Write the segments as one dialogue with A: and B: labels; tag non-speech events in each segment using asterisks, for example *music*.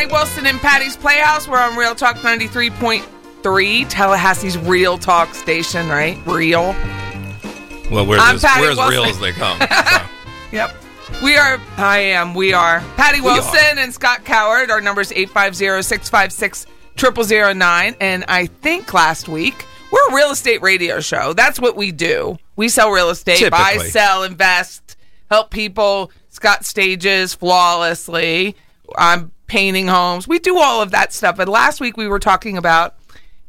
A: Patty Wilson and Patty's Playhouse. We're on Real Talk 93.3, Tallahassee's Real Talk station, right? Real.
B: Well, we're
A: I'm
B: as,
A: Patty
B: we're as
A: Wilson.
B: real as they come. *laughs* so.
A: Yep. We are, I am, we are. Patty
B: We are.
A: Wilson and Scott Coward. Our number is 850 656 0009. And I think last week, we're a real estate radio show. That's what we do. We sell real estate, buy, sell, invest, help people. Scott stages flawlessly. I'm painting homes. We do all of that stuff. And last week, we were talking about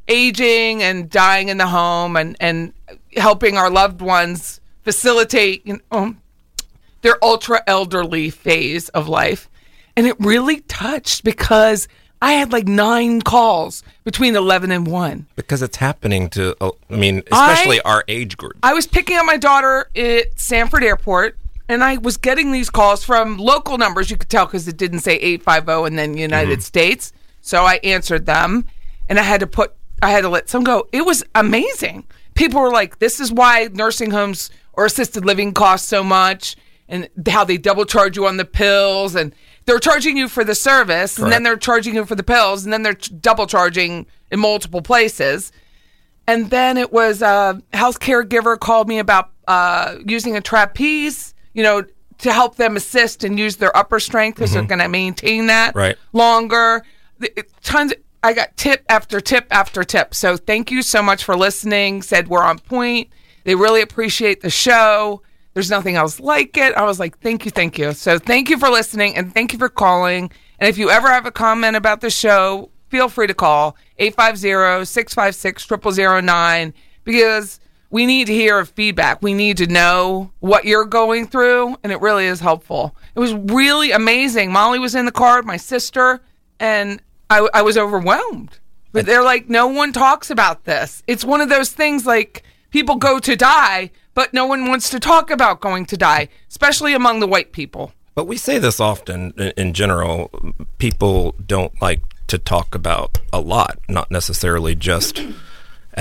A: aging and dying in the home and, and helping our loved ones facilitate you know, their ultra elderly phase of life. And it really touched because I had like nine calls between 11 and 1.
B: because it's happening to, uh, I mean, especially
A: I-
B: our age group.
A: I was picking up my daughter at Sanford Airport and I was getting these calls from local numbers. You could tell because it didn't say 850 and then United States. So I answered them and I had to put, I had to let some go. It was amazing. People were like, this is why nursing homes or assisted living cost so much and how they double charge you on the pills and they're charging you for the service and then they're charging you for the pills and then they're ch- double charging in multiple places. And then it was a health caregiver called me about uh, using a trapeze, you know, to help them assist and use their upper strength because they're mm-hmm. going to maintain that
B: Right.
A: longer. It- Tons. I got tip after tip after tip. So thank you so much for listening. Said we're on point. They really appreciate the show. There's nothing else like it. I was like, thank you, thank you. So thank you for listening and thank you for calling. And if you ever have a comment about the show, feel free to call 850-656-0009 because we need to hear feedback. We need to know what you're going through and it really is helpful. It was really amazing. Molly was in the car, my sister, and I, I was overwhelmed. But they're like, no one talks about this. It's one of those things like people go to die, but no one wants to talk about going to die, especially among the white people.
B: But we say this often in, in general. People don't like to talk about a lot, not necessarily just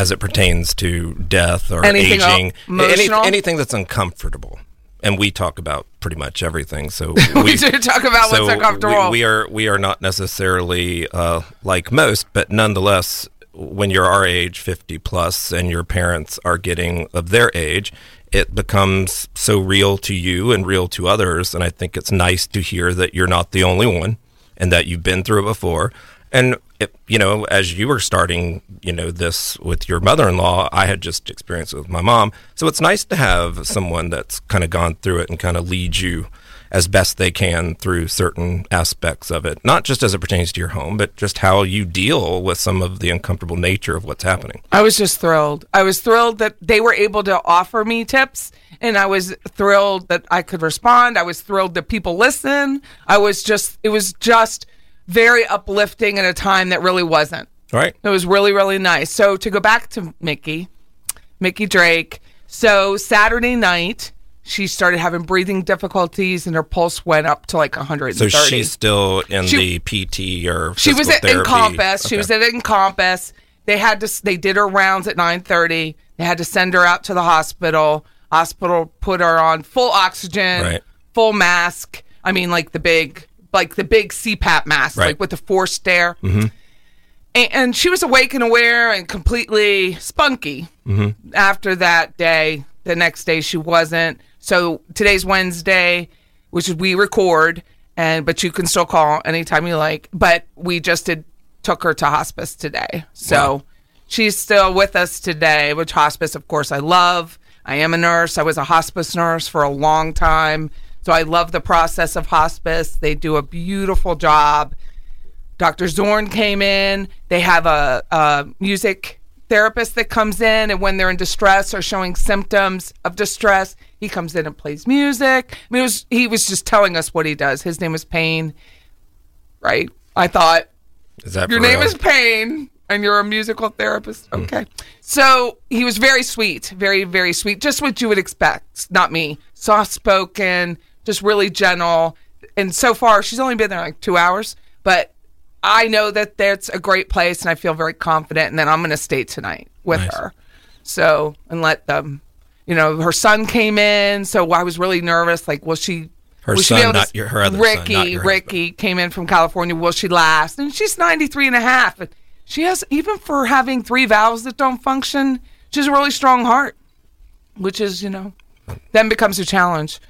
B: as it pertains to death or
A: Anything
B: aging,
A: emotional?
B: anything that's uncomfortable. And we talk about pretty much everything. So *laughs*
A: We do talk about what's uncomfortable.
B: We, we are we are not necessarily uh, like most, but nonetheless, when you're our age, 50 plus, and your parents are getting of their age, it becomes so real to you and real to others. And I think it's nice to hear that you're not the only one and that you've been through it before. And, it, you know, as you were starting, you know, this with your mother in law, I had just experienced it with my mom. So it's nice to have someone that's kind of gone through it and kind of leads you as best they can through certain aspects of it, not just as it pertains to your home, but just how you deal with some of the uncomfortable nature of what's happening.
A: I was just thrilled. I was thrilled that they were able to offer me tips, and I was thrilled that I could respond. I was thrilled that people listen. I was just, it was just very uplifting in a time that really wasn't.
B: Right.
A: It was really, really nice. So to go back to Mickey, Mickey Drake. So Saturday night, she started having breathing difficulties and her pulse went up to like 130.
B: So she's still in
A: She-
B: the PT or
A: she was at
B: therapy.
A: Encompass. She was at Encompass. They had to. They did her rounds at nine thirty. They had to send her out to the hospital. Hospital put her on full oxygen,
B: Right.
A: full mask. I mean, like the big, like the big CPAP mask,
B: Right.
A: like with the forced air. Mm-hmm. And, and she was awake and aware and completely spunky. Mm-hmm. After that day, the next day she wasn't. So today's Wednesday, which is we record, and but you can still call anytime you like. But we just did took her to hospice today, so
B: Wow.
A: she's still with us today. Which hospice, of course, I love. I am a nurse. I was a hospice nurse for a long time, so I love the process of hospice. They do a beautiful job. Dr. Zorn came in. They have a, a music therapist that comes in, and when they're in distress or showing symptoms of distress, he comes in and plays music. I mean, it was, he was just telling us what he does. His name is Payne, right? I thought
B: Is that
A: your name
B: real?
A: is Payne and you're a musical therapist. Hmm. Okay. So he was very sweet, very, very sweet, just what you would expect. Not me. Soft spoken, just really gentle. And so far, she's only been there like two hours, but I know that that's a great place and I feel very confident. And then I'm going to stay tonight with
B: Nice.
A: her. So, and let them, you know, her son came in. So I was really nervous. Like, will she.
B: Her
A: will she
B: son,
A: be able to-
B: not your- her other son,
A: Ricky,
B: your
A: Ricky came in from California. Will she last? And she's 93 and a half. And she has, even for having three valves that don't function, she has a really strong heart, which is, you know, then becomes a challenge.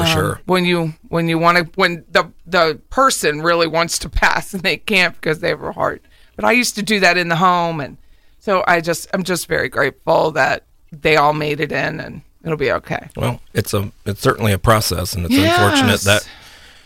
A: Um,
B: sure.
A: When you when you want to when the the person really wants to *laughs* pass and they can't because they have a heart. But I used to do that in the home, and so I just I'm just very grateful that they all made it in, and it'll be okay.
B: Well, it's a it's certainly a process, and it's
A: Yes.
B: unfortunate that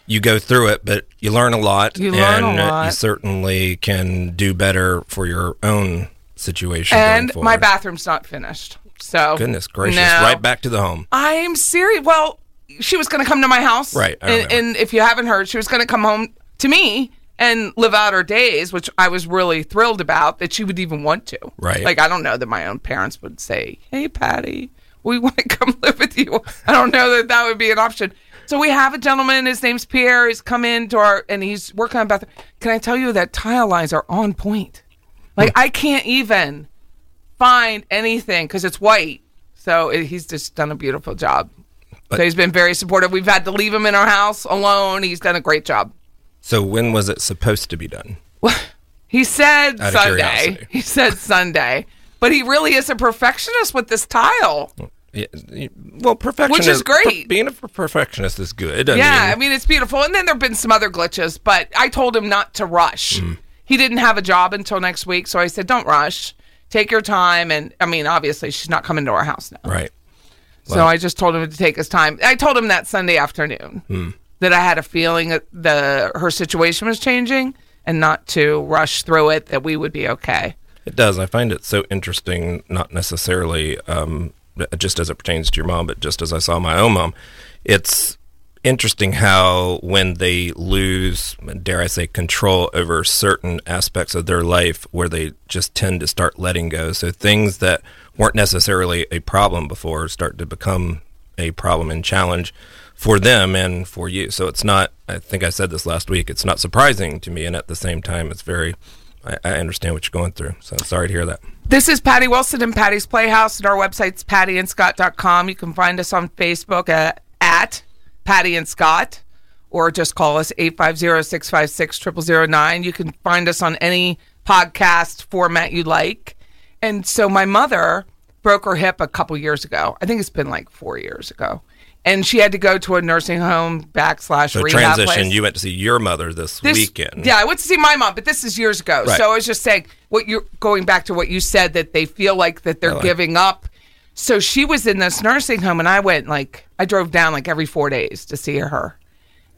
B: you go through it, but you learn a lot,
A: You learn a
B: and uh,
A: lot.
B: you certainly can do better for your own situation.
A: And my bathroom's not finished. So
B: Goodness gracious!
A: no.
B: Right back to the home.
A: I'm serious. Well, she was going to come to my house,
B: Right,
A: And, and if you haven't heard, she was going to come home to me and live out her days, which I was really thrilled about that she would even want to.
B: Right.
A: Like I don't know that my own parents would say, "Hey, Patty, we *laughs* want to come live with you." I don't know that that would be an option. So we have a gentleman. His name's Pierre. He's come into our and he's working on bathroom. Can I tell you that tile lines are on point? Like I can't even find anything because it's white. So it, he's just done a beautiful job. So he's been very supportive. We've had to leave him in our house alone. He's done a great job.
B: So when was it supposed to be done?
A: He said
B: Out
A: Sunday. He said Sunday. But he really is a perfectionist with this tile.
B: Yeah, well, perfectionist, which
A: is great.
B: being a perfectionist is good. I
A: yeah,
B: mean,
A: I mean it's beautiful. And then there've been some other glitches, but I told him not to rush.
B: Mm.
A: He didn't have a job until next week, so I said, "Don't rush. Take your time." And I mean, obviously, she's not coming to our house now.
B: right.
A: So I just told him to take his time. I told him that Sunday afternoon
B: Hmm.
A: that I had a feeling that the her situation was changing and not to rush through it. That we would be okay.
B: It does. I find it so interesting, not necessarily um, just as it pertains to your mom, but just as I saw my own mom. It's interesting how when they lose, dare I say, control over certain aspects of their life, where they just tend to start letting go. So things that weren't necessarily a problem before start to become a problem and challenge for them and for you. So it's not, I think I said this last week, it's not surprising to me. And at the same time, it's very, I, I understand what you're going through. So I'm sorry to hear that.
A: This is Patty Wilson and Patty's Playhouse, and our website's pattyandscott.com. You can find us on Facebook at, at Patty and Scott, or just call us 850 656 0009. You can find us on any podcast format you like. And so my mother broke her hip a couple years ago. I think it's been like four years ago. And she had to go to a nursing home backslash
B: So
A: rehab
B: transition.
A: place.
B: You went to see your mother this,
A: This-
B: weekend.
A: Yeah, I went to see my mom, but this is years ago.
B: Right.
A: So I was just saying what you're going back to what you said that they feel like that they're
B: like-
A: giving up. So she was in this nursing home, and I went like I drove down like every four days to see her,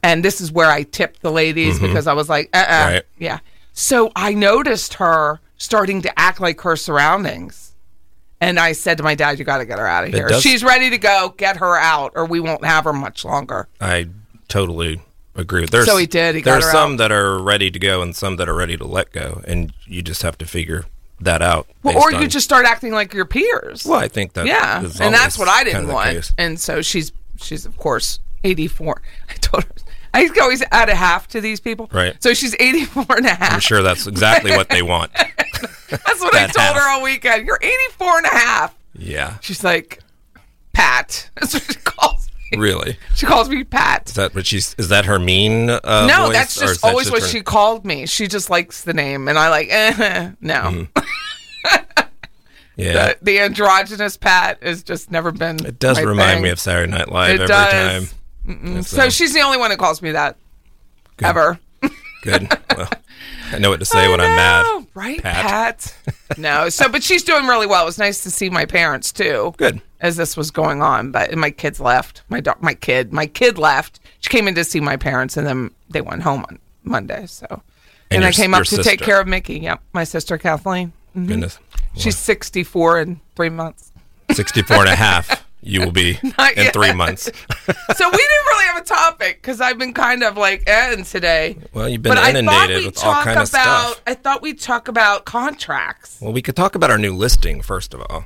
A: and this is where I tipped the ladies because I was like, uh, uh
B: Mm-hmm. Right.
A: yeah. So I noticed her starting to act like her surroundings. And I said to my dad, "You got to get her out of here.
B: does-
A: She's ready to go. Get her out, or we won't have her much longer."
B: I totally agree. There's,
A: So he did, he
B: there's some
A: out.
B: that are ready to go and some that are ready to let go, and you just have to figure that out.
A: Well, or you
B: on-
A: just start acting like your peers.
B: Well, I think that.
A: yeah, and that's what I didn't
B: of
A: want. And so she's she's of course 84. *laughs* I told her I always add a half to these people.
B: Right.
A: So she's 84 and a half.
B: I'm sure that's exactly what they want. *laughs*
A: That's what I told
B: half.
A: her all weekend. You're 84 and a half.
B: Yeah,
A: She's like, Pat. *laughs* That's what she calls me.
B: really.
A: She calls me Pat.
B: Is that what she's? Is that her mean? Uh,
A: no,
B: voice,
A: that's just
B: that
A: always
B: just
A: what
B: her-
A: she called me. She just likes the name, and I like, eh, no.
B: Mm-hmm. *laughs* Yeah,
A: The, the androgynous Pat has just never been.
B: it does remind
A: thing.
B: me of Saturday Night Live
A: It
B: every
A: does.
B: time.
A: So she's the only one who calls me that
B: Good.
A: ever.
B: Good. Well, I know what to say when
A: I
B: I'm mad.
A: right,
B: Pat.
A: Pat? no, so but she's doing really well. It was nice to see my parents too.
B: Good.
A: as this was going on, but my kids left. My do- my kid, my kid left. She came in to see my parents, and then they went home on Monday. So, and,
B: And
A: I came up
B: your
A: to take care of Mickey. Yep, my sister Kathleen. Mm-hmm.
B: Goodness.
A: She's sixty four in three months.
B: 64 and a half *laughs* you will be *laughs* in three months. *laughs*
A: so we didn't really have a topic because I've been kind of like eh today.
B: Well, you've been
A: but
B: inundated with all kind of stuff.
A: I thought we'd talk about contracts.
B: Well, we could talk about our new listing first of all.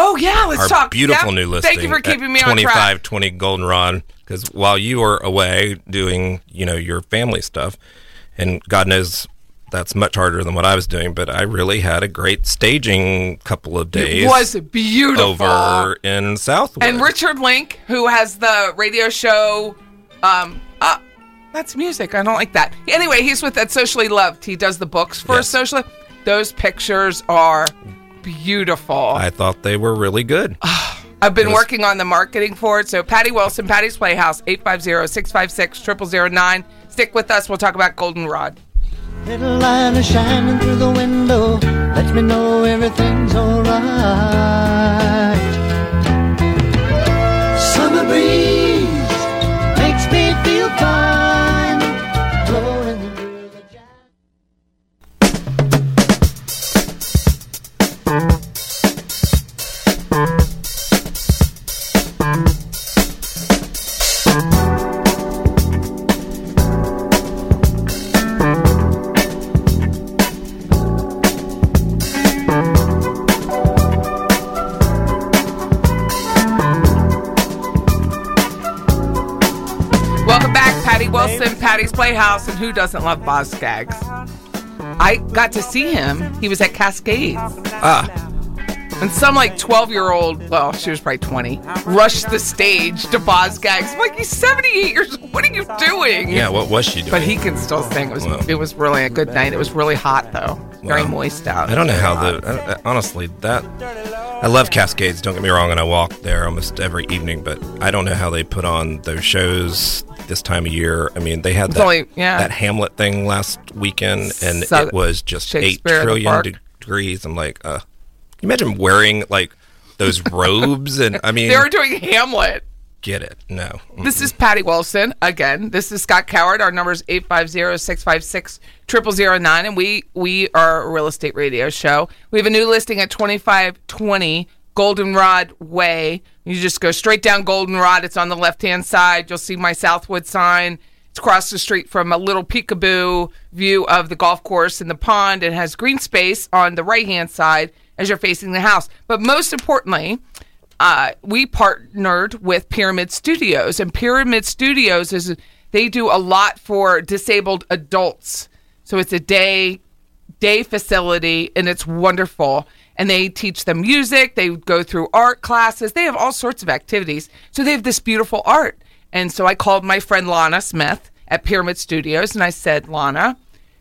A: Oh yeah, let's
B: Our
A: talk.
B: beautiful
A: Yep.
B: new listing.
A: Thank you for keeping me on track.
B: 2520 Goldenrod. Because while you were away doing, you know, your family stuff, and God knows that's much harder than what I was doing, but I really had a great staging couple of days
A: It was beautiful.
B: over in Southwood.
A: And Richard Link, who has the radio show, um, uh, that's music. I don't like that. Anyway, he's with that Socially Loved. He does the books for
B: Yes.
A: Socially. Those pictures are beautiful.
B: I thought they were really good. *sighs*
A: I've been
B: was-
A: working on the marketing for it. So Patty Wilson, Patty's Playhouse, 850-656-0009. Stick with us. We'll talk about Goldenrod.
C: Little light is shining through the window, lets me know everything's alright. Summer breeze
A: Playhouse, and who doesn't love Boz Skaggs? I got to see him. He was at Cascades.
B: Ah,
A: And some like 12 year old, well, she was probably 20, rushed the stage to Boz Skaggs. I'm like, he's 78 years old. What are you doing?
B: yeah, what was she doing?
A: But he can still sing. It was,
B: Wow.
A: it was really a good night. It was really hot, though. Very
B: Wow.
A: moist out.
B: I don't know how the honestly that I love Cascades. Don't get me wrong, and I walk there almost every evening. But I don't know how they put on those shows this time of year. I mean, they had that,
A: only- yeah.
B: that Hamlet thing last weekend, and
A: So-
B: it was just eight
A: Shakespeare in the
B: trillion degrees. I'm like, uh, can you imagine wearing like those *laughs* robes? And I mean,
A: They were doing Hamlet.
B: get it? No,
A: This is Patty Wilson again. This is Scott Coward. Our number is 850-656-0009 and we we are a real estate radio show. We have a new listing at 2520 Goldenrod Way. You just go straight down Goldenrod. It's on the left-hand side. You'll see my Southwood sign. It's across the street from a little peekaboo view of the golf course and the pond. It has green space on the right-hand side as you're facing the house. But most importantly, uh, we partnered with Pyramid Studios, and Pyramid Studios is they do a lot for disabled adults. So it's a day day facility, and it's wonderful. And they teach them music. They go through art classes. They have all sorts of activities. So they have this beautiful art. And so I called my friend Lana Smith at Pyramid Studios, and I said, Lana,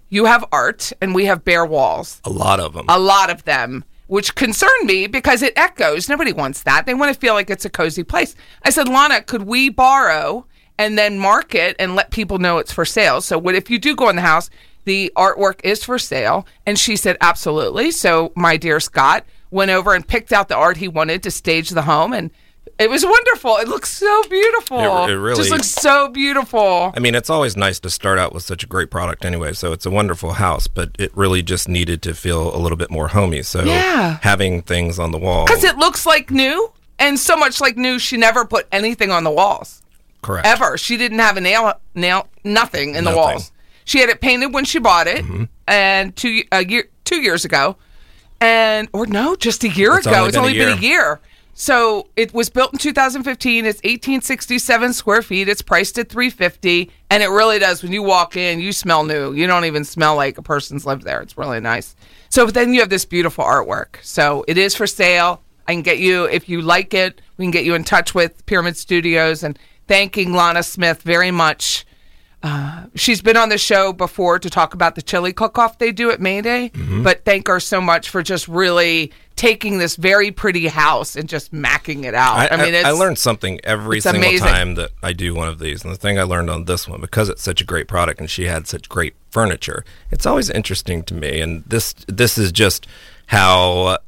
A: you have art and we have bare walls.
B: A lot of them.
A: A lot of them, which concerned me because it echoes. Nobody wants that. They want to feel like it's a cozy place. I said, Lana, could we borrow and then mark it and let people know it's for sale? So, what if you do go in the house? The artwork is for sale. And she said, absolutely. So, my dear Scott went over and picked out the art he wanted to stage the home. And it was wonderful. It looks so beautiful.
B: It- it really-
A: just looks so beautiful.
B: I mean, it's always nice to start out with such a great product anyway. So it's a wonderful house, but it really just needed to feel a little bit more homey. So
A: Yeah.
B: having things on the wall.
A: Because it looks like new. And so much like new, she never put anything on the walls.
B: correct.
A: ever. She didn't have a nail, nail, nothing in the
B: Nothing.
A: walls. She had it painted when she bought it,
B: Mm-hmm.
A: and two a year, two years ago, and or no, just a year
B: It's
A: ago.
B: only
A: it's
B: been a
A: only been a
B: year.
A: So it was built in 2015. It's 1867 square feet. It's priced at 350, and it really does. When you walk in, you smell new. You don't even smell like a person's lived there. It's really nice. So then you have this beautiful artwork. So it is for sale. I can get you if you like it. We can get you in touch with Pyramid Studios and thanking Lana Smith very much. Uh, she's been on the show before to talk about the chili cook-off they do at Mayday,
B: Mm-hmm.
A: but thank her so much for just really taking this very pretty house and just macking it out.
B: I,
A: I, mean,
B: I,
A: it's,
B: I learned something every single
A: amazing.
B: time that I do one of these. And the thing I learned on this one, because it's such a great product and she had such great furniture, it's always interesting to me. And this this is just how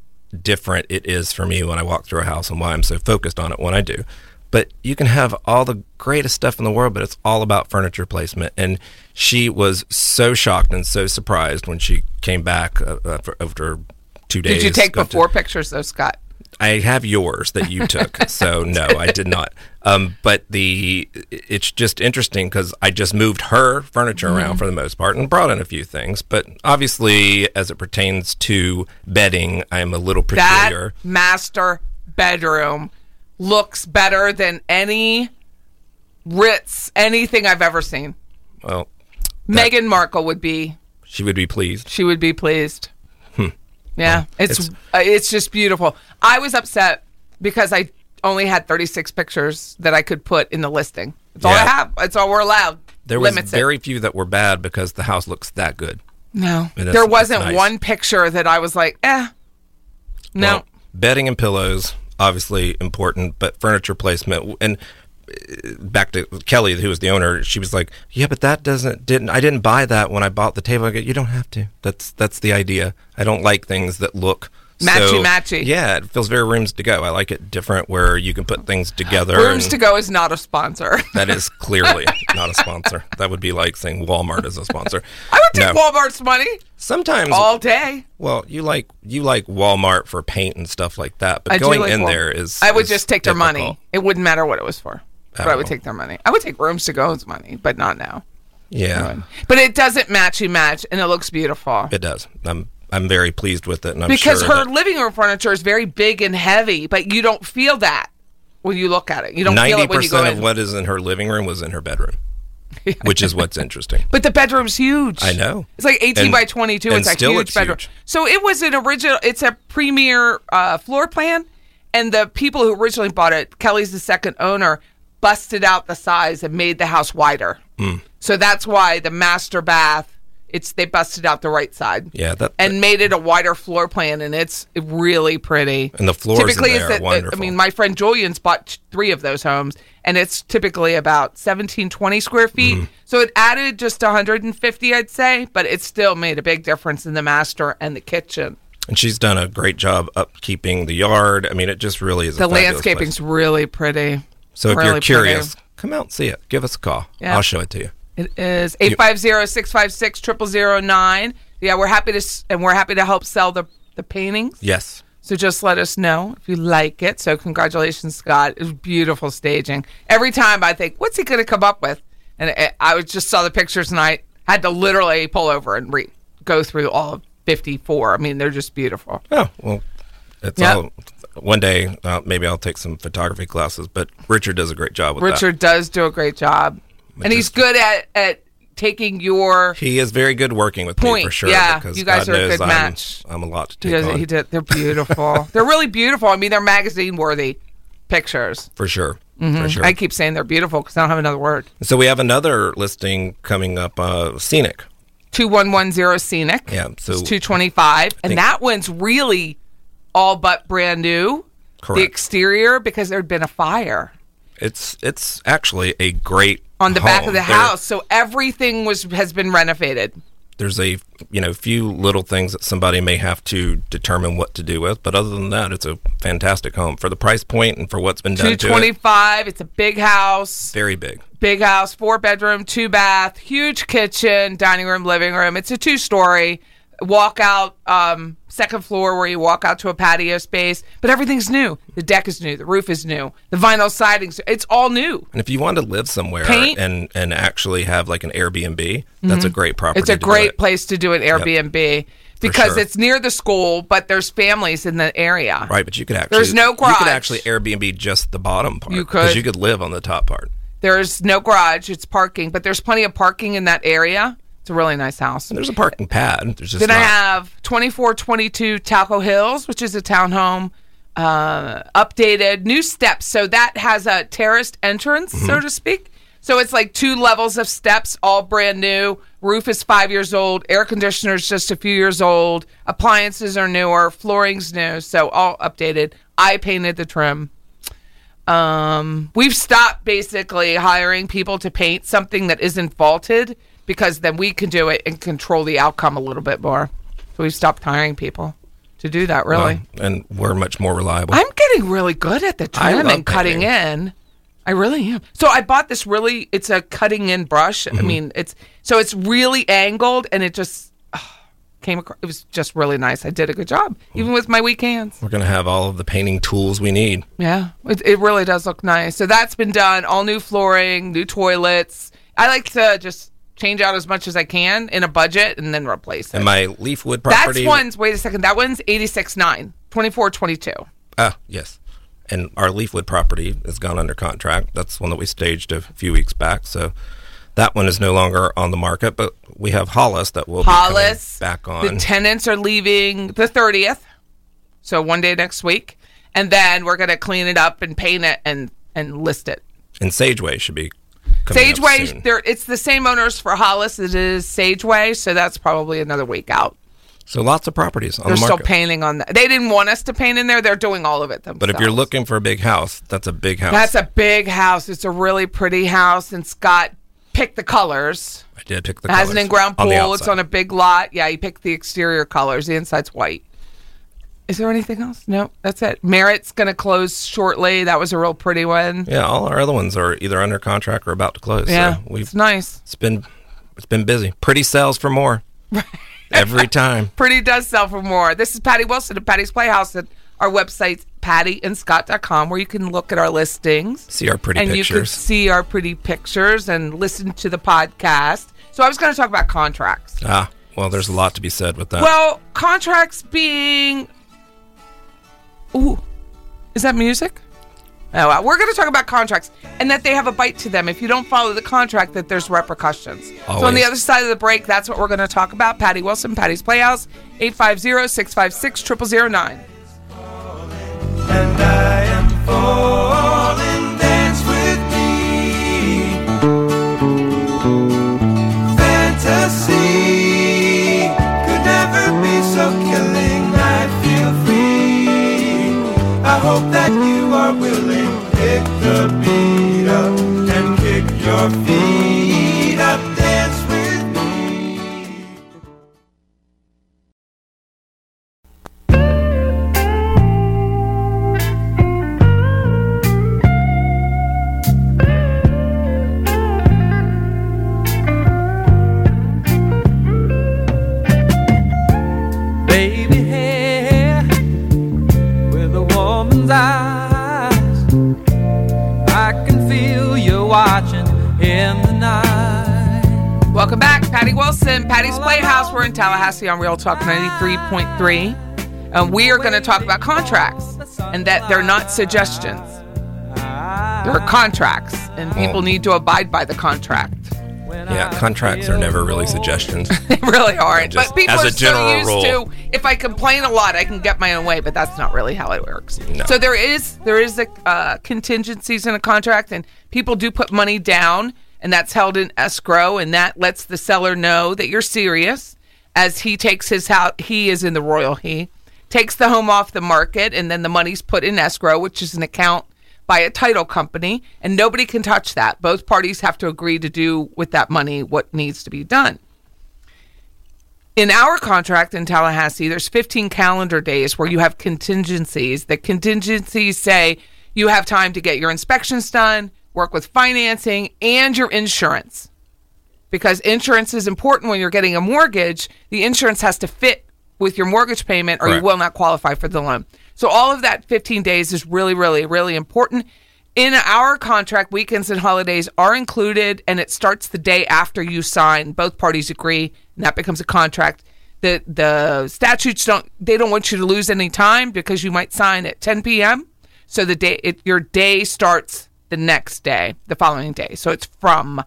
B: different it is for me when I walk through a house and why I'm so focused on it when I do. But you can have all the greatest stuff in the world, but it's all about furniture placement. And she was so shocked and so surprised when she came back uh, after, after two days.
A: Did you take
B: got to-
A: before pictures though, Scott?
B: I have yours that you took, *laughs* so no, I did not. Um, but the it's just interesting because I just moved her furniture
A: Mm-hmm.
B: around for the most part and brought in a few things. But obviously, as it pertains to bedding, I'm a little
A: That
B: peculiar.
A: master bedroom looks better than any Ritz, anything I've ever seen.
B: Well,
A: Meghan Markle would be
B: she would be pleased.
A: she would be pleased. Yeah, it's
B: It's-
A: uh, it's just beautiful. I was upset because I only had 36 pictures that I could put in the listing. It's all I have. It's all we're allowed.
B: There was
A: Limits
B: very
A: it.
B: few that were bad because the house looks that good.
A: no.
B: Is-
A: there wasn't
B: nice.
A: one picture that I was like, eh. No.
B: Well, bedding and pillows obviously important, but furniture placement and uh, back to Kelly, who was the owner. She was like, "Yeah, but that doesn't didn't I didn't buy that when I bought the table." I go, "You don't have to. That's that's the idea. I don't like things that look."
A: Matchy,
B: so-
A: matchy.
B: Yeah, it feels very rooms to go. I like it different where you can put things together.
A: Rooms to go is not a sponsor. *laughs*
B: That is clearly *laughs* not a sponsor. That would be like saying Walmart is a sponsor.
A: I would take
B: No.
A: Walmart's money
B: Sometimes
A: all day.
B: well, you like you like Walmart for paint and stuff like that, but
A: I
B: going
A: like
B: in
A: Walmart.
B: there is
A: I would
B: is
A: just take their money. It wouldn't matter what it was for. But I would
B: Oh.
A: take their money. I would take rooms to go's money, but not now.
B: Yeah,
A: But it doesn't matchy match, and it looks beautiful.
B: it does. I'm I'm very pleased with it, and I'm
A: because
B: sure
A: her living room furniture is very big and heavy, but you don't feel that when you look at it. You don't feel it when you go
B: percent
A: in.
B: of what is in her living room was in her bedroom, *laughs* which is what's interesting.
A: but the bedroom's huge.
B: I know.
A: It's like 18
B: And-
A: by 22.
B: and
A: It's a huge
B: it's
A: bedroom.
B: huge.
A: So it was an original. It's a premier uh, floor plan, and the people who originally bought it, Kelly's the second owner, busted out the size and made the house wider.
B: Hmm.
A: So that's why the master bath. It's they busted out the right side.
B: Yeah, that
A: and made it a wider floor plan, and it's really pretty.
B: And the floors
A: typically
B: there
A: it's
B: are wonderful.
A: I mean, my friend Julian's bought three of those homes, and it's typically about 17, 20 square feet.
B: Mm-hmm.
A: So it added just 150, I'd say, but it still made a big difference in the master and the kitchen.
B: and she's done a great job upkeeping the yard. I mean, it just really is.
A: The landscaping's
B: place.
A: really pretty.
B: So if
A: really
B: you're
A: pretty.
B: curious, come out and see it. Give us a call.
A: Yeah.
B: I'll show it to you.
A: It is 850-656-0009. Yeah, we're happy to and we're happy to help sell the the paintings.
B: Yes.
A: So just let us know if you like it. So congratulations, Scott. It was beautiful staging. Every time I think, what's he going to come up with? And I, just saw the pictures and I had to literally pull over and re- go through all of 54. I mean, they're just beautiful.
B: Oh well, it's
A: Yep.
B: all. One day, uh, maybe I'll take some photography classes. But Richard does a great job with that.
A: Richard does do a great job. And he's good at, at taking your
B: He is very good working with me
A: Point,
B: for sure.
A: yeah.
B: because
A: You guys
B: God
A: are a good
B: I'm,
A: match.
B: I'm a lot to
A: he
B: take
A: does
B: on
A: He did. They're beautiful. *laughs* they're really beautiful. I mean, they're magazine worthy pictures.
B: for sure. For sure.
A: I keep saying they're beautiful because I don't have another word.
B: so we have another listing coming up. Uh, Scenic.
A: 2110 Scenic.
B: Yeah, so-
A: it's 225. And that one's really all but brand new.
B: Correct.
A: The exterior because there'd been a fire
B: It's it's actually a great
A: on the back of
B: home.
A: the
B: There-
A: house. So everything was has been renovated.
B: there's a you know few little things that somebody may have to determine what to do with, but other than that, it's a fantastic home for the price point and for what's been done to it.
A: 225. It's a big house.
B: Very big.
A: big house, four bedroom, two bath, huge kitchen, dining room, living room. It's a two story walk out, um, second floor where you walk out to a patio space, but everything's new. The deck is new, the roof is new, the vinyl sidings, it's all new.
B: And if you want to live somewhere
A: Paint.
B: and and actually have like an Airbnb, that's a great property.
A: It's a great place to do an Airbnb because
B: sure.
A: it's near the school, but there's families in the area.
B: Right, but you could actually
A: There's no garage.
B: You could actually Airbnb just the bottom part.
A: You could.
B: you could live on the top part.
A: There's no garage, it's parking, but there's plenty of parking in that area. It's a really nice house.
B: And there's a parking pad. There's just
A: Then I have 2422 Talco Hills, which is a townhome, uh, updated, new steps. So that has a terraced entrance,
B: Mm-hmm.
A: so to speak. So it's like two levels of steps, all brand new. Roof is five years old. Air conditioner's just a few years old. Appliances are newer. Flooring's new. So all updated. I painted the trim. Um, we've stopped basically hiring people to paint something that isn't vaulted because then we can do it and control the outcome a little bit more. So we've stopped hiring people to do that. Really,
B: Well, and we're much more reliable.
A: I'm getting really good at the trim and cutting
B: painting.
A: in. I really am. So I bought this really. It's a cutting in brush.
B: Mm-hmm.
A: I mean, it's so it's really angled and it just ah, came across. It was just really nice. I did a good job, even with my weak hands.
B: we're gonna have all of the painting tools we need.
A: Yeah, it, it really does look nice. So that's been done. All new flooring, new toilets. I like to just change out as much as I can in a budget and then replace it.
B: And my Leafwood
A: That's
B: property.
A: one's, wait a second, that one's 86.9, 2422.
B: Ah, yes. And our Leafwood property has gone under contract. That's one that we staged a few weeks back. So that one is no longer on the market, but we have Hollis that will
A: Hollis.
B: be back on.
A: The tenants are leaving the 30th, so one day next week. And then we're going to clean it up and paint it and, and list it.
B: and Sageway should be
A: Sageway, there it's the same owners for Hollis as it is Sageway, so that's probably another week out.
B: So lots of properties on
A: They're
B: the
A: still painting on that. They didn't want us to paint in there. They're doing all of it themselves.
B: but if you're looking for a big house, that's a big house.
A: that's a big house. It's a really pretty house, and Scott picked the colors.
B: I did pick the
A: It has an in-ground
B: on
A: pool. It's on a big lot. Yeah, he picked the exterior colors. The inside's white. Is there anything else? No, that's it. Merritt's going to close shortly. That was a real pretty one.
B: Yeah, all our other ones are either under contract or about to close.
A: Yeah,
B: so we've
A: it's nice.
B: it's been it's been busy. Pretty sells for more *laughs* every time.
A: Pretty does sell for more. This is Patty Wilson of Patty's Playhouse at our website, pattyandscott.com, where you can look at our listings.
B: See our pretty
A: and you can see our pretty pictures and listen to the podcast. So I was going to talk about contracts.
B: Ah, well, there's a lot to be said with that.
A: Well, contracts being. Ooh, is that music? Oh, well, we're going to talk about contracts and that they have a bite to them. If you don't follow the contract, that there's repercussions. So on the other side of the break, that's what we're going to talk about. Patty Wilson, Patty's Playhouse, 850-656-0009.
D: Pick watching in the night.
A: Welcome back, Patty Wilson, Patty's Playhouse. We're in Tallahassee on Real Talk 93.3. And we are going to talk about contracts and that they're not suggestions. Ah. They're contracts, and people oh. need to abide by the contract.
B: Yeah, contracts are never really suggestions. *laughs*
A: They really aren't.
B: Just
A: but people
B: as a
A: are so
B: general
A: used
B: rule.
A: to if I complain a lot, I can get my own way. But that's not really how it works.
B: No.
A: So there is there is a uh, contingencies in a contract, and people do put money down and that's held in escrow, and that lets the seller know that you're serious as he takes his house. He is in the royal he takes the home off the market, and then the money's put in escrow, which is an account by a title company, and nobody can touch that. Both parties have to agree to do with that money what needs to be done. In our contract in Tallahassee, there's 15 calendar days where you have contingencies. The contingencies say you have time to get your inspections done, work with financing, and your insurance. Because insurance is important when you're getting a mortgage, the insurance has to fit with your mortgage payment or you will not qualify for the loan. So all of that 15 days is really, really, really important. In our contract, weekends and holidays are included, and it starts the day after you sign. Both parties agree, and that becomes a contract. The the statutes don't they don't want you to lose any time because you might sign at 10 p.m. So the day it, your day starts the next day, the following day. So it's from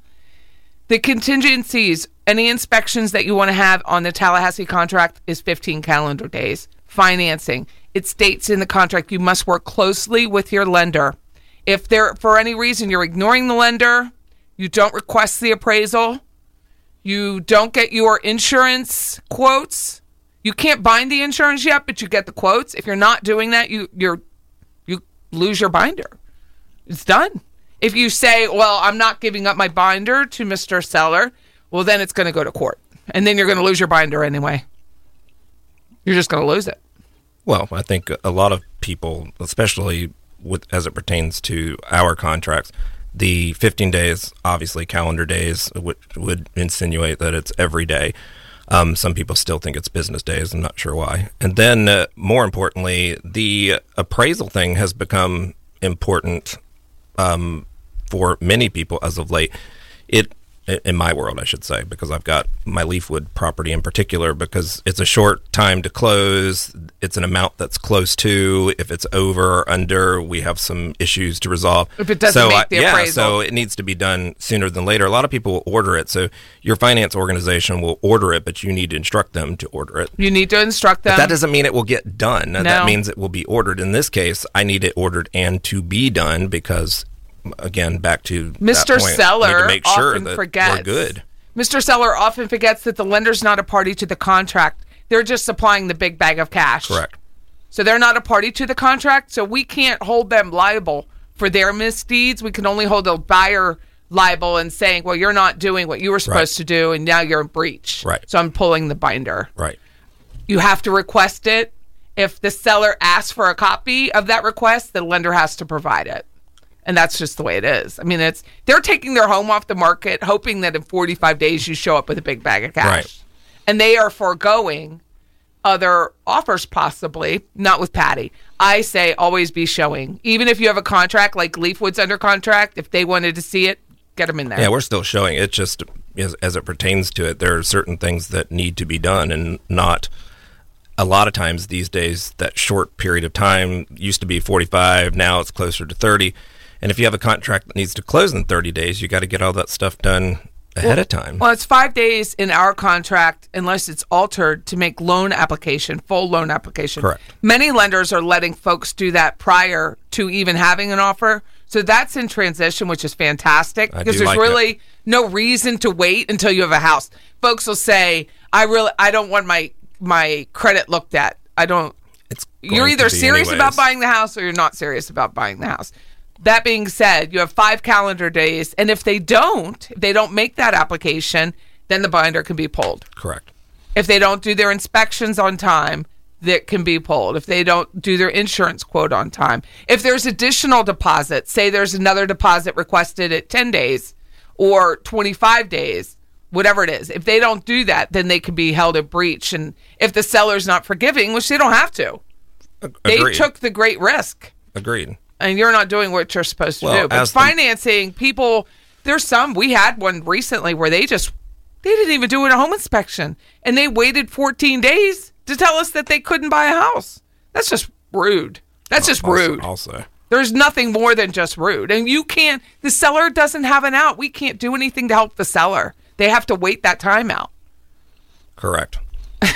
A: the contingencies, any inspections that you want to have on the Tallahassee contract is 15 calendar days. Financing, it states in the contract you must work closely with your lender. If there, for any reason, you're ignoring the lender, you don't request the appraisal, you don't get your insurance quotes, you can't bind the insurance yet, but you get the quotes. If you're not doing that, you you're you lose your binder. It's done. If you say, "Well, I'm not giving up my binder to Mr. Seller," well, then it's going to go to court, and then you're going to lose your binder anyway. You're just going to lose it.
B: Well, I think a lot of people, especially with as it pertains to our contracts, the 15 days, obviously calendar days, would, would insinuate that it's every day. Um, some people still think it's business days. I'm not sure why. And then, uh, more importantly, the appraisal thing has become important um, for many people as of late. It in my world, I should say, because I've got my Leafwood property in particular, because it's a short time to close. It's an amount that's close to. If it's over or under, we have some issues to resolve.
A: If it doesn't
B: so
A: make
B: I-
A: the
B: yeah,
A: appraisal.
B: so it needs to be done sooner than later. A lot of people will order it, so your finance organization will order it, but you need to instruct them to order it.
A: You need to instruct them.
B: But that doesn't mean it will get done.
A: No.
B: That means it will be ordered. In this case, I need it ordered and to be done because, again, back to
A: Mr.
B: point,
A: Seller
B: to make sure
A: often
B: that
A: forgets.
B: we're good.
A: Mr. Seller often forgets that the lender's not a party to the contract. They're just supplying the big bag of cash.
B: Correct.
A: So they're not a party to the contract. So we can't hold them liable for their misdeeds. We can only hold a buyer liable and saying, well, you're not doing what you were supposed to do, and now you're in breach.
B: Right.
A: So I'm pulling the binder.
B: Right.
A: You have to request it. If the seller asks for a copy of that request, the lender has to provide it. And that's just the way it is. I mean, it's they're taking their home off the market, hoping that in 45 days you show up with a big bag of cash.
B: Right.
A: And they are foregoing other offers, possibly, not with Patty. I say always be showing. Even if you have a contract like Leafwood's under contract, if they wanted to see it, get them in there.
B: Yeah, we're still showing. It just as, as it pertains to it, there are certain things that need to be done, and not a lot of times these days. That short period of time used to be forty-five. Now it's closer to thirty. And if you have a contract that needs to close in thirty days, you got to get all that stuff done ahead of time.
A: Well, it's five days in our contract unless it's altered to make loan application, full loan application.
B: Correct.
A: Many lenders are letting folks do that prior to even having an offer. So that's in transition, which is fantastic because there's
B: like
A: really no reason to wait until you have a house. Folks will say, "I really, I don't want my my credit looked at. I don't."
B: It's
A: You're either serious
B: anyways.
A: about buying the house or you're not serious about buying the house. That being said, you have five calendar days, and if they don't, if they don't make that application, then the binder can be pulled.
B: Correct.
A: If they don't do their inspections on time, that can be pulled. If they don't do their insurance quote on time, if there's additional deposit, say there's another deposit requested at 10 days or 25 days, whatever it is, if they don't do that, then they can be held at breach. And if the seller's not forgiving, which they don't have to, they took the great risk
B: Agreed.
A: And you're not doing what you're supposed to
B: Well,
A: do. But
B: as the-
A: financing, people, there's some. We had one recently where they just they didn't even do a home inspection, and they waited 14 days to tell us that they couldn't buy a house. That's just rude. That's just
B: Also-
A: rude.
B: Also,
A: There's nothing more than just rude, and you can't. The seller doesn't have an out. We can't do anything to help the seller. They have to wait that time out.
B: correct. *laughs*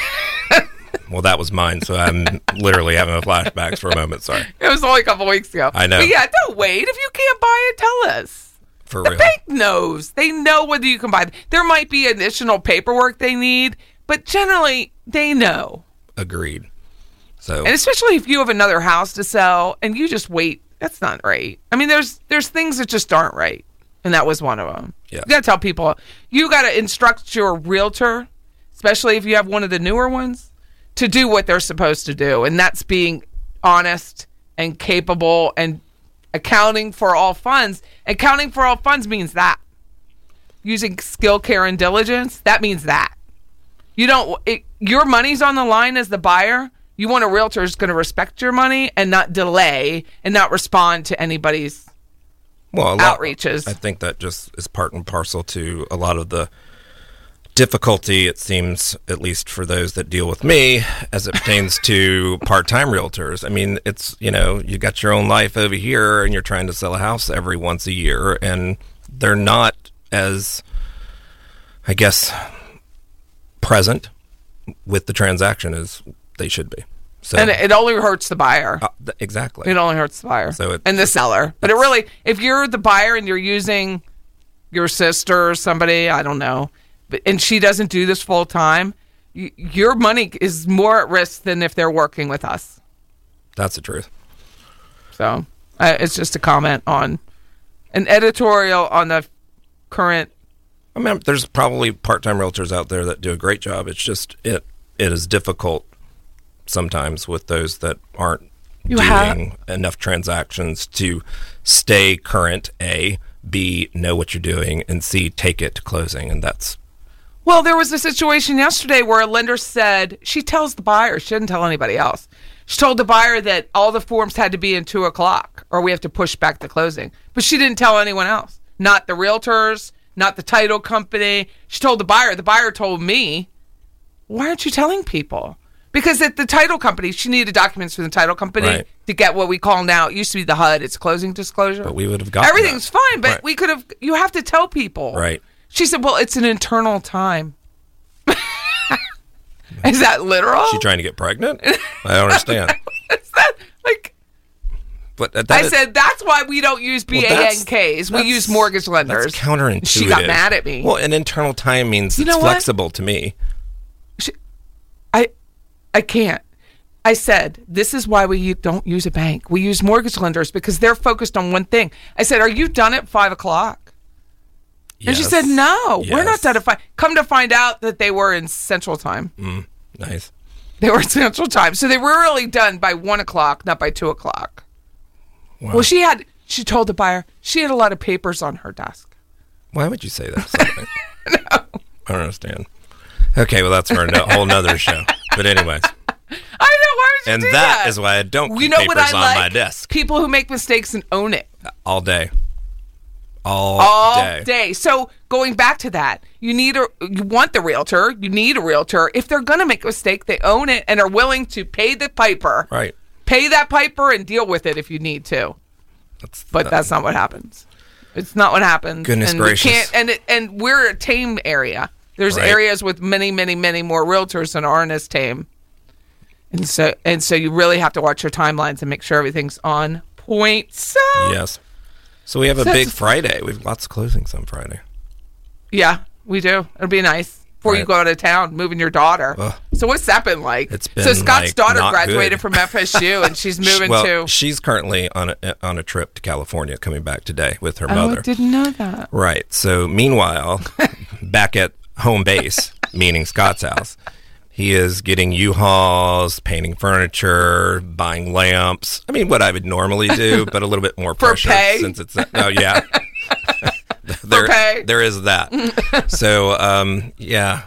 B: well, that was mine, so I'm *laughs* literally having a flashbacks for a moment. Sorry.
A: It was only a couple weeks ago.
B: I know.
A: But yeah, don't wait. If you can't buy it, tell us.
B: For
A: the
B: real.
A: bank knows. They know whether you can buy. There might be additional paperwork they need, but generally they know.
B: Agreed. So
A: And especially if you have another house to sell and you just wait, that's not right. I mean, there's there's things that just aren't right, and that was one of them.
B: Yeah.
A: You got to tell people. You got to instruct your realtor, especially if you have one of the newer ones, to do what they're supposed to do, and that's being honest and capable and accounting for all funds. Accounting for all funds means that using skill, care, and diligence. That means that you don't. It, your money's on the line as the buyer. You want a realtor who's going to respect your money and not delay and not respond to anybody's
B: well, a lot-
A: outreaches.
B: I think that just is part and parcel to a lot of the difficulty. It seems, at least for those that deal with me, as it pertains to part-time realtors. I mean, it's you know, you got your own life over here, and you're trying to sell a house every once a year, and they're not as, I guess, present with the transaction as they should be. So
A: and it, only hurts the buyer.
B: uh, th- exactly.
A: It only hurts the buyer
B: So it-
A: and the seller. But it really, if you're the buyer and you're using your sister or somebody, I don't know, and she doesn't do this full time, y- your money is more at risk than if they're working with us.
B: That's the truth.
A: So uh, it's just a comment on an editorial on the current.
B: I mean, there's probably part-time realtors out there that do a great job. It's just it it is difficult sometimes with those that aren't
A: You
B: doing
A: have-
B: enough transactions to stay current. A, B, know what you're doing, and C, take it to closing, and that's
A: Well, there was a situation yesterday where a lender said she tells the buyer, she didn't tell anybody else. She told the buyer that all the forms had to be in two o'clock or we have to push back the closing. But she didn't tell anyone else. Not the realtors, not the title company. She told the buyer. The buyer told me, Why aren't you telling people? Because at the title company, she needed documents from the title company
B: Right.
A: to get what we call now, it used to be the HUD, it's closing disclosure.
B: But we would have gotten
A: Everything's
B: that.
A: fine, but
B: Right.
A: we could have, you have to tell people.
B: right.
A: She said, "Well, it's an internal time." *laughs* Is that literal?
B: She trying to get pregnant? I don't understand. *laughs*
A: Is that like
B: But that
A: I
B: is-
A: said? That's why we don't use
B: Well,
A: BANKs. we use mortgage lenders.
B: That's counterintuitive.
A: She got mad at me.
B: Well, an internal time means
A: You
B: it's
A: what?
B: flexible to me.
A: I, I can't. I said this is why we don't use a bank. We use mortgage lenders because they're focused on one thing. I said, "Are you done at five o'clock?" And she said, "No, we're not
B: Yes.
A: done at five. Come to find out that they were in Central Time.
B: Mm, nice.
A: They were in Central Time, so they were really done by one o'clock, not by two o'clock. Well, she had. She told the buyer she had a lot of papers on her desk.
B: Why would you say that? *laughs* Something? I don't understand. Okay, well that's for a no- whole nother show. But anyways,
A: I know why would you
B: and
A: do
B: that
A: that
B: is why I don't keep
A: You know
B: papers
A: what I
B: on
A: like?
B: my desk
A: People who make mistakes and own it
B: all day. All,
A: all
B: day.
A: day. So going back to that, you need a you want the realtor. You need a realtor. If they're going to make a mistake, they own it and are willing to pay the piper.
B: Right.
A: Pay that piper and deal with it if you need to.
B: That's,
A: But
B: that-
A: that's not what happens. It's not what happens.
B: Goodness
A: and
B: gracious.
A: We can't, and it, and we're a tame area. There's
B: Right.
A: areas with many, many, many more realtors than aren't as tame. And so and so you really have to watch your timelines and make sure everything's on point. So
B: yes. So we have a
A: So
B: big Friday. We have lots of closings on Friday.
A: yeah, we do. It'll be nice before you go out of town, moving your daughter.
B: Ugh.
A: So what's that been like?
B: It's
A: so
B: been, so
A: Scott's
B: like,
A: daughter graduated
B: good.
A: from FSU and *laughs* she's moving
B: well,
A: to.
B: she's currently on a on a trip to California, coming back today with her
A: oh,
B: mother.
A: I didn't know that.
B: Right. So meanwhile, *laughs* back at home base, meaning Scott's house, he is getting U-Hauls, painting furniture, buying lamps. I mean, what I would normally do, *laughs* but a little bit more pressure since it's oh yeah. *laughs* there, there is that. *laughs* so um, yeah,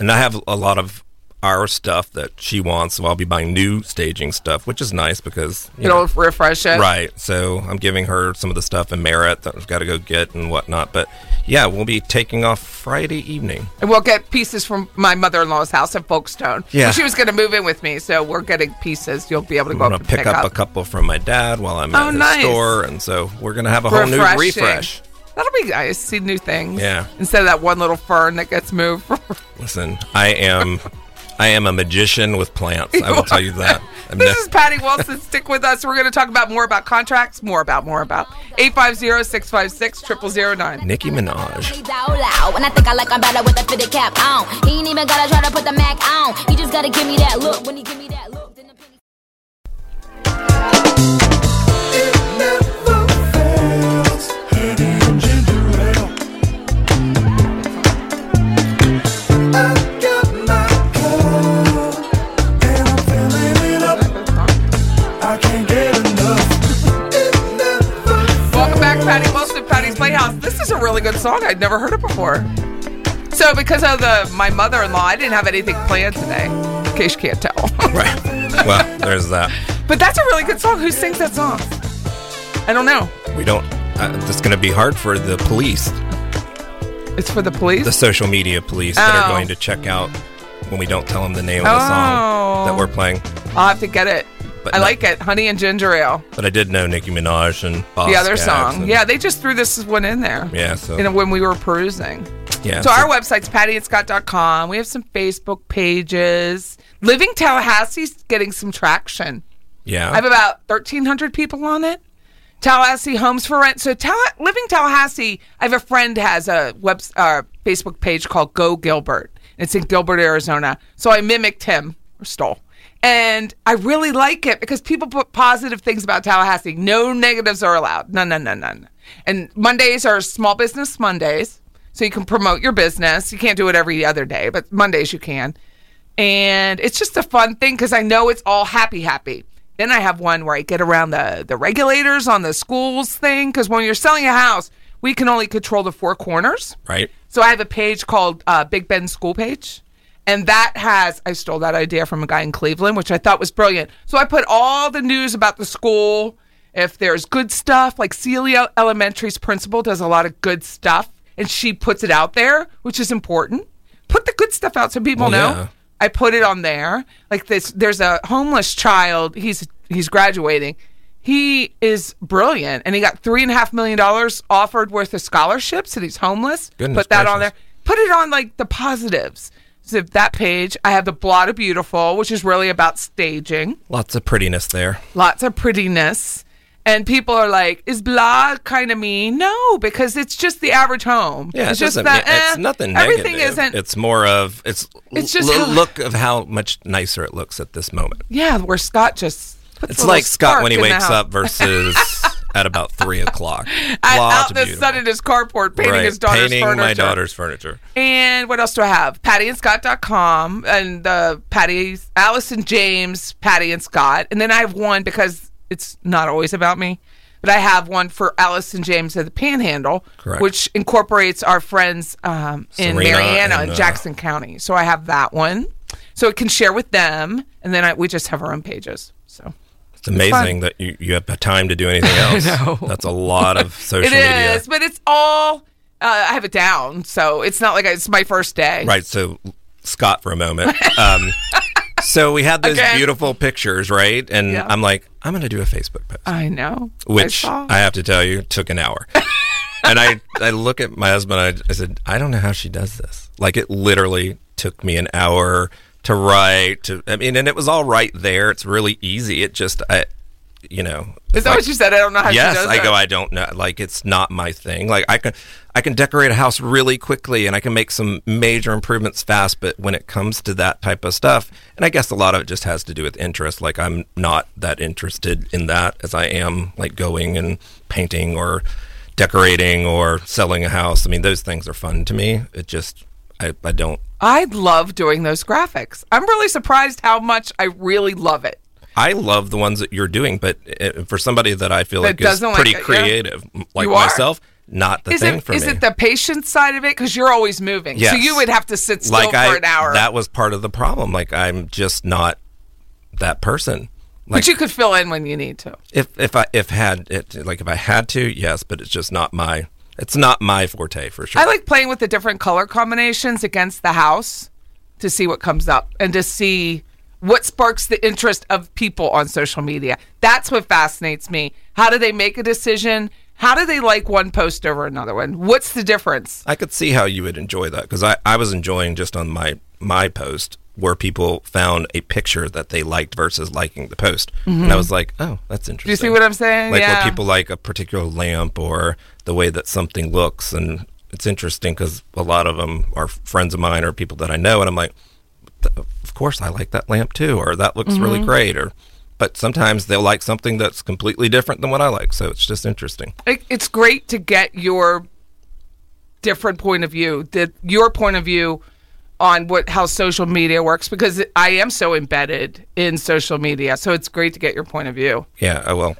B: and I have a lot of our stuff that she wants, so I'll be buying new staging stuff, which is nice because you know,
A: It'll refresh it.
B: Right. So I'm giving her some of the stuff in Merit that I've got to go get and whatnot. But yeah, we'll be taking off Friday evening.
A: And we'll get pieces from my mother in law's house at Folkestone.
B: Yeah.
A: She was going to move in with me, so we're getting pieces. You'll be able to go up and
B: pick,
A: pick
B: up, a couple from my dad while I'm
A: Oh,
B: at his
A: nice.
B: store. And so we're going to have a whole new refresh.
A: That'll be nice. See new things.
B: Yeah.
A: Instead of that one little fern that gets moved. *laughs*
B: Listen, I am I am a magician with plants. I will tell you that. I'm *laughs*
A: This
B: ne-
A: is Patty Wilson. Stick with us. We're going to talk about more about contracts, more about, more about. 850 656 0009.
B: Nicki Minaj.
E: He's out loud. When I think I like I'm better with a fitted cap on. He ain't even gotta try to put the Mac on. He just gotta give me that look. When he give me that look,
A: This is a really good song. I'd never heard it before. So, because of the my mother-in-law, I didn't have anything planned today. In case you can't tell. *laughs*
B: Right. Well, there's that.
A: but that's a really good song. Who sings that song? I don't know.
B: We don't. Uh, it's going to be hard for the police,
A: It's for the police.
B: the social media police, that are
A: Oh.
B: going to check out when we don't tell them the name of the
A: Oh.
B: song that we're playing.
A: I'll have to get it.
B: But
A: I
B: not-
A: like it. Honey and Ginger Ale.
B: But I did know Nicki Minaj and Boss
A: the other song.
B: and-
A: Yeah, they just threw this one in there.
B: Yeah. So
A: You know, when we were perusing.
B: yeah.
A: So our website's pattyandscott.com. We have some Facebook pages. Living Tallahassee's getting some traction.
B: yeah.
A: I have about 1,300 people on it. Tallahassee Homes for Rent. So Tall- Living Tallahassee, I have a friend has a web uh, Facebook page called Go Gilbert. It's in Gilbert, Arizona. So I mimicked him or stole. And I really like it because people put positive things about Tallahassee. No negatives are allowed. None, none, none, none. And Mondays are Small Business Mondays. So you can promote your business. You can't do it every other day, but Mondays you can and it's just a fun thing because I know it's all happy, happy. Then I have one where I get around the the regulators on the schools thing because when you're selling a house, we can only control the four corners.
B: right.
A: So I have a page called uh, Big Bend School Page, and that has I stole that idea from a guy in Cleveland, which I thought was brilliant. So I put all the news about the school. If there's good stuff, like Sealey Elementary's principal does a lot of good stuff, and she puts it out there, which is important. Put the good stuff out so people
B: Well,
A: know.
B: yeah.
A: I put it on there. Like this, there's a homeless child. He's he's graduating. He is brilliant, and he got three and a half million dollars offered worth of scholarships, and he's homeless.
B: Goodness
A: put that on there. Put it on like the positives. So that page, I have the Blot of Beautiful, which is really about staging.
B: Lots of prettiness there.
A: Lots of prettiness. And people are like, is blah kind of mean? No, because it's just the average home.
B: Yeah,
A: it's
B: it
A: just that
B: mean-
A: eh,
B: it's nothing
A: Everything
B: negative.
A: isn't.
B: It's more of it's.
A: It's just
B: l-
A: how-
B: look of how much nicer it looks at this moment.
A: yeah, where Scott just. puts
B: It's like Scott when he
A: spark in the
B: wakes up versus *laughs* at about three o'clock. *laughs*
A: Out-
B: Lots
A: out
B: of
A: in the
B: beautiful.
A: sun in his carport painting
B: right.
A: his daughter's
B: painting
A: furniture.
B: my daughter's furniture.
A: And what else do I have? PattyandScott.com and uh, Patty, Allison James, Patty and Scott. And then I have one because it's not always about me, but I have one for Allison James of the Panhandle,
B: Correct.
A: which incorporates our friends um, in
B: Serena
A: Marianna
B: and,
A: and
B: uh,
A: Jackson County. So I have that one. So it can share with them. And then I, we just have our own pages.
B: It's amazing that you, you have time to do anything *laughs* else.
A: know.
B: That's a lot of *laughs* social
A: it
B: media.
A: is, but it's all. Uh, I have it down, so it's not like it's my first day.
B: Right. So, Scott, for a moment. Um, *laughs* so we had those
A: Again.
B: beautiful pictures, right? And
A: Yeah.
B: I'm like, I'm going to do a Facebook post,
A: I know.
B: which
A: I.
B: I, have to tell you took an hour. and I, I look at my husband. I, I said, I don't know how she does this. Like it literally took me an hour to write. To I mean, and it was all right there. It's really easy. It just, I, you know,
A: Is that
B: like-
A: what you said? I don't know how
B: yes,
A: she does
B: I go. I don't know. Like it's not my thing. Like I can, I can decorate a house really quickly, and I can make some major improvements fast. But when it comes to that type of stuff, and I guess a lot of it just has to do with interest. Like I'm not that interested in that as I am like going and painting or decorating or selling a house. I mean, those things are fun to me. It just, I, I don't.
A: I love doing those graphics. I'm really surprised how much I really love it.
B: I love the ones that you're doing, but uh, for somebody that I feel
A: That
B: like is
A: like
B: pretty
A: it, yeah.
B: creative, like
A: You are.
B: myself, not the
A: Is
B: thing
A: it
B: for
A: is
B: me.
A: Is it the patience side of it? Because you're always moving, so you would have to sit still
B: like
A: for
B: I,
A: an hour.
B: that was part of the problem. Like I'm just not that person. Like
A: but you could fill in when you need to.
B: if if I if had it like if I had to, yes, but it's just not my it's not my forte for sure.
A: I like playing with the different color combinations against the house to see what comes up and to see what sparks the interest of people on social media. That's what fascinates me. How do they make a decision? How do they like one post over another one? What's the difference?
B: I could see how you would enjoy that because I, I was enjoying just on my my post where people found a picture that they liked versus liking the post. And I was like, oh, that's interesting.
A: Do you see what I'm saying?
B: Like
A: yeah.
B: where people like a particular lamp or the way that something looks. And it's interesting because a lot of them are friends of mine or people that I know. And I'm like, of course I like that lamp too, or that looks really
A: Mm-hmm.
B: great. Or, but sometimes they'll like something that's completely different than what I like. So it's just interesting.
A: it's great to get your different point of view, the, your point of view on what how social media works because I am so embedded in social media. So it's great to get your point of view
B: Yeah. oh, Well,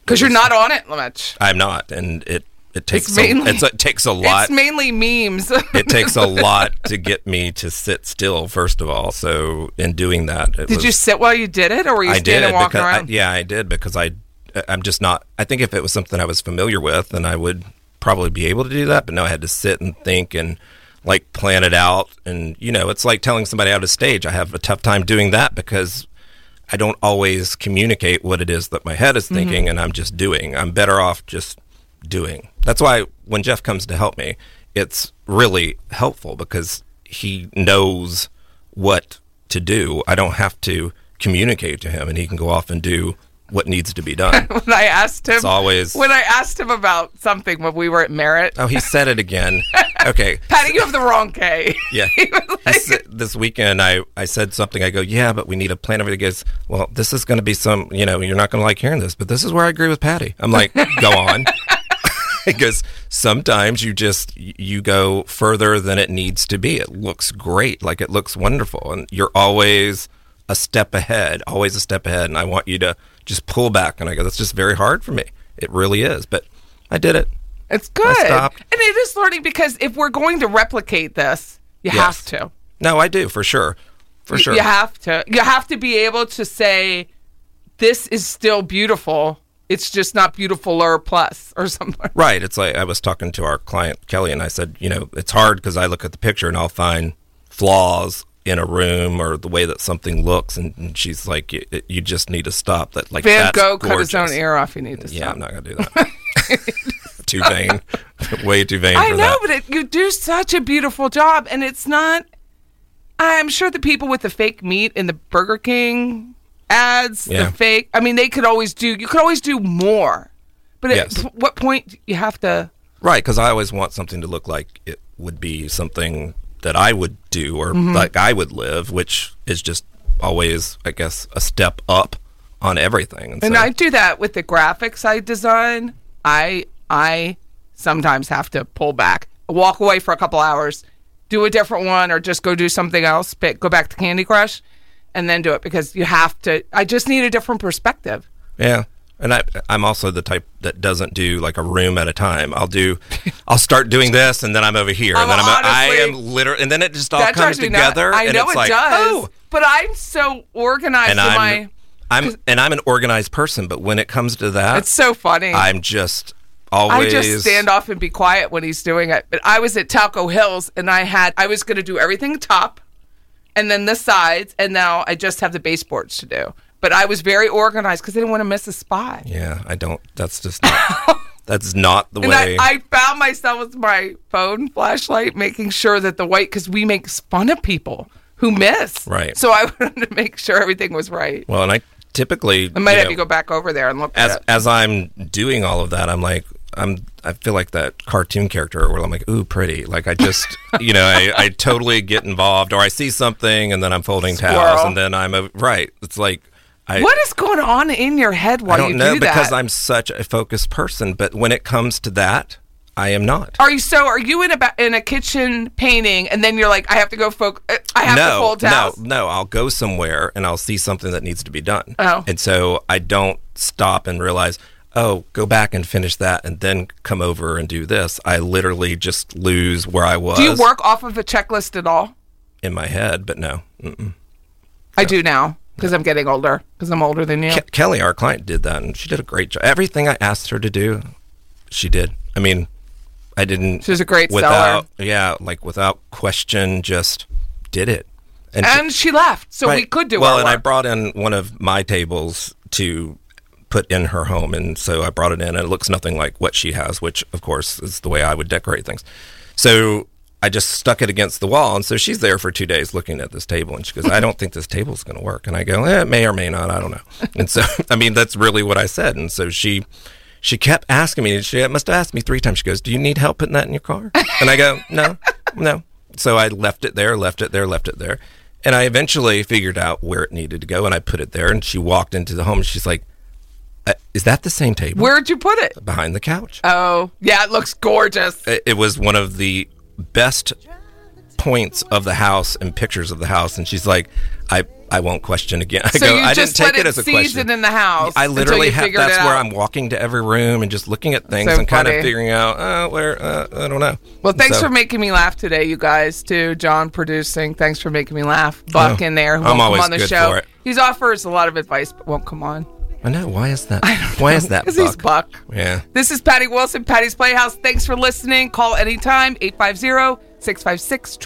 A: because you're not on it much.
B: I'm not. And it, it takes,
A: It's
B: a,
A: mainly-
B: it's, it takes a lot.
A: It's mainly memes.
B: it *laughs* takes a lot to get me to sit still, first of all. So in doing that,
A: did
B: was,
A: you sit while you did it, or were you
B: I
A: standing
B: did
A: walking
B: because I,
A: around?
B: yeah, I did because I I'm just not. I think if it was something I was familiar with, then I would probably be able to do that. But no, I had to sit and think and like plan it out. And you know, it's like telling somebody out of stage. I have a tough time doing that because I don't always communicate what it is that my head is mm-hmm. thinking, and I'm just doing. I'm better off just doing. That's why when Jeff comes to help me, it's really helpful because he knows what to do. I don't have to communicate to him, and he can go off and do what needs to be *laughs* done.
A: when I asked him,
B: It's always-
A: when I asked him about something when we were at Merritt.
B: oh, he said it again. *laughs* *laughs* Okay.
A: Patty, you have the wrong K. *laughs*
B: Yeah. *laughs*
A: He was
B: He
A: like-
B: said- this weekend, I, I said something. I go, yeah, but we need a plan. Everybody goes, well, this is going to be some, you know, you're not going to like hearing this, but this is where I agree with Patty. I'm like, go on. because sometimes you just you go further than it needs to be. It looks great, like it looks wonderful, and you're always a step ahead, always a step ahead. And I want you to just pull back. And I go, that's just very hard for me. It really is, but I did it.
A: It's good.
B: stopped.
A: And it is learning because if we're going to replicate this, you
B: Yes.
A: have to.
B: No, I do for sure, for
A: Y-
B: sure.
A: You have to. You have to be able to say, this is still beautiful. It's just not beautiful or plus or *laughs* something.
B: Right. It's like I was talking to our client Kelly, and I said, you know, it's hard because I look at the picture and I'll find flaws in a room or the way that something looks, and, and she's like, you, you just need to stop. That like
A: Van Gogh cut his own ear off. You need to
B: Yeah. I'm not gonna do that. *laughs* too vain, *laughs* way too vain
A: I know,
B: that.
A: but it, you do such a beautiful job, and it's not. I'm sure the people with the fake meat in the Burger King ads,
B: Yeah.
A: the fake. I mean, they could always do. You could always do more, but
B: Yes.
A: at what point you have to?
B: Right, because I always want something to look like it would be something that I would do or
A: Mm-hmm.
B: like I would live, which is just always, I guess, a step up on everything.
A: And
B: so-
A: I do that with the graphics I design. I I sometimes have to pull back, walk away for a couple hours, do a different one, or just go do something else. But go back to Candy Crush, and then do it because you have to. I just need a different perspective.
B: Yeah. And I, I'm also the type that doesn't do like a room at a time. I'll do, *laughs* I'll start doing this, and then I'm over here,
A: I'm
B: and oh, then I'm, I
A: honestly-
B: am literally, and then it just all comes
A: nuts.
B: together.
A: I
B: and
A: know
B: it's
A: it
B: like,
A: does,
B: Oh,
A: but I'm so organized.
B: and
A: in
B: I'm,
A: my,
B: I'm, and I'm an organized person, but when it comes to that,
A: it's so funny.
B: I'm just
A: I just stand off and be quiet when he's doing it. But I was at Talco Hills and I had I was going to do everything top, and then the sides, and now I just have the baseboards to do. But I was very organized because I didn't want to miss a spot.
B: Yeah, I don't. That's just not, *laughs* that's not the
A: And
B: way.
A: I, I found myself with my phone flashlight making sure that the white because we make fun of people who miss.
B: Right.
A: So I *laughs* wanted to make sure everything was right.
B: well, and I typically
A: I might have
B: know,
A: you go back over there and look
B: as
A: at it.
B: as I'm doing all of that, I'm like I'm I feel like that cartoon character where I'm like, ooh, pretty. Like I just *laughs* you know I, I totally get involved, or I see something and then I'm folding towels, and then I'm a, right. It's like I
A: What is going on in your head while
B: I don't
A: you
B: know
A: do
B: because? I'm such a focused person, but when it comes to that, I am not.
A: Are you so? Are you in a in a kitchen painting, and then you're like, I have to go folk. uh, I have to
B: no,
A: fold
B: no, no. I'll go somewhere and I'll see something that needs to be done.
A: Oh.
B: And so I don't stop and realize, oh, go back and finish that and then come over and do this. I literally just lose where I was
A: Do you work off of a checklist at all?
B: in my head, but no. Mm-mm.
A: I do now because I'm getting older. Because I'm older than you.
B: Ke- Kelly, our client, did that and she did a great job. Everything I asked her to do, she did. I mean, I didn't.
A: She's a great
B: without,
A: seller.
B: Yeah, like without question, just did it. And, she-
A: and she left, so we could do
B: well. and I brought in one of my tables to put in her home, and so I brought it in, and it looks nothing like what she has, which of course is the way I would decorate things. So I just stuck it against the wall. And so she's there for two days looking at this table. And she goes, I don't think this table's going to work. And I go, eh, it may or may not. I don't know. *laughs* And so, I mean, that's really what I said. And so she, she kept asking me, and she must have asked me three times. She goes, Do you need help putting that in your car? *laughs* And I go, No, no. So I left it there, left it there, left it there. And I eventually figured out where it needed to go and I put it there. And she walked into the home and she's like, uh, Is that the same table?
A: Where'd you put it?
B: Behind the couch.
A: Oh, yeah, it looks gorgeous.
B: It, it was one of the best points of the house and pictures of the house. And she's like, I, I won't question again. *laughs* I
A: So
B: go, I
A: just
B: didn't take
A: let
B: it as a question.
A: in the house.
B: I literally have. That's where. I'm walking to every room and just looking at things
A: So
B: and kind of figuring out uh, where. Uh, I don't know.
A: Well, thanks
B: So-
A: for making me laugh today, you guys. Too, John producing. Thanks for making me laugh. Buck
B: Oh,
A: in there, who
B: I'm
A: won't
B: always
A: come on the
B: good
A: show.
B: for it.
A: He's offers a lot of advice, but won't come on.
B: I know. Why is that? Why know, is that?
A: Because he's
B: Buck. Yeah.
A: This is Patty Wilson, Patty's Playhouse. Thanks for listening. Call anytime, 850 656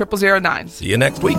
A: 0009.
B: See you next week.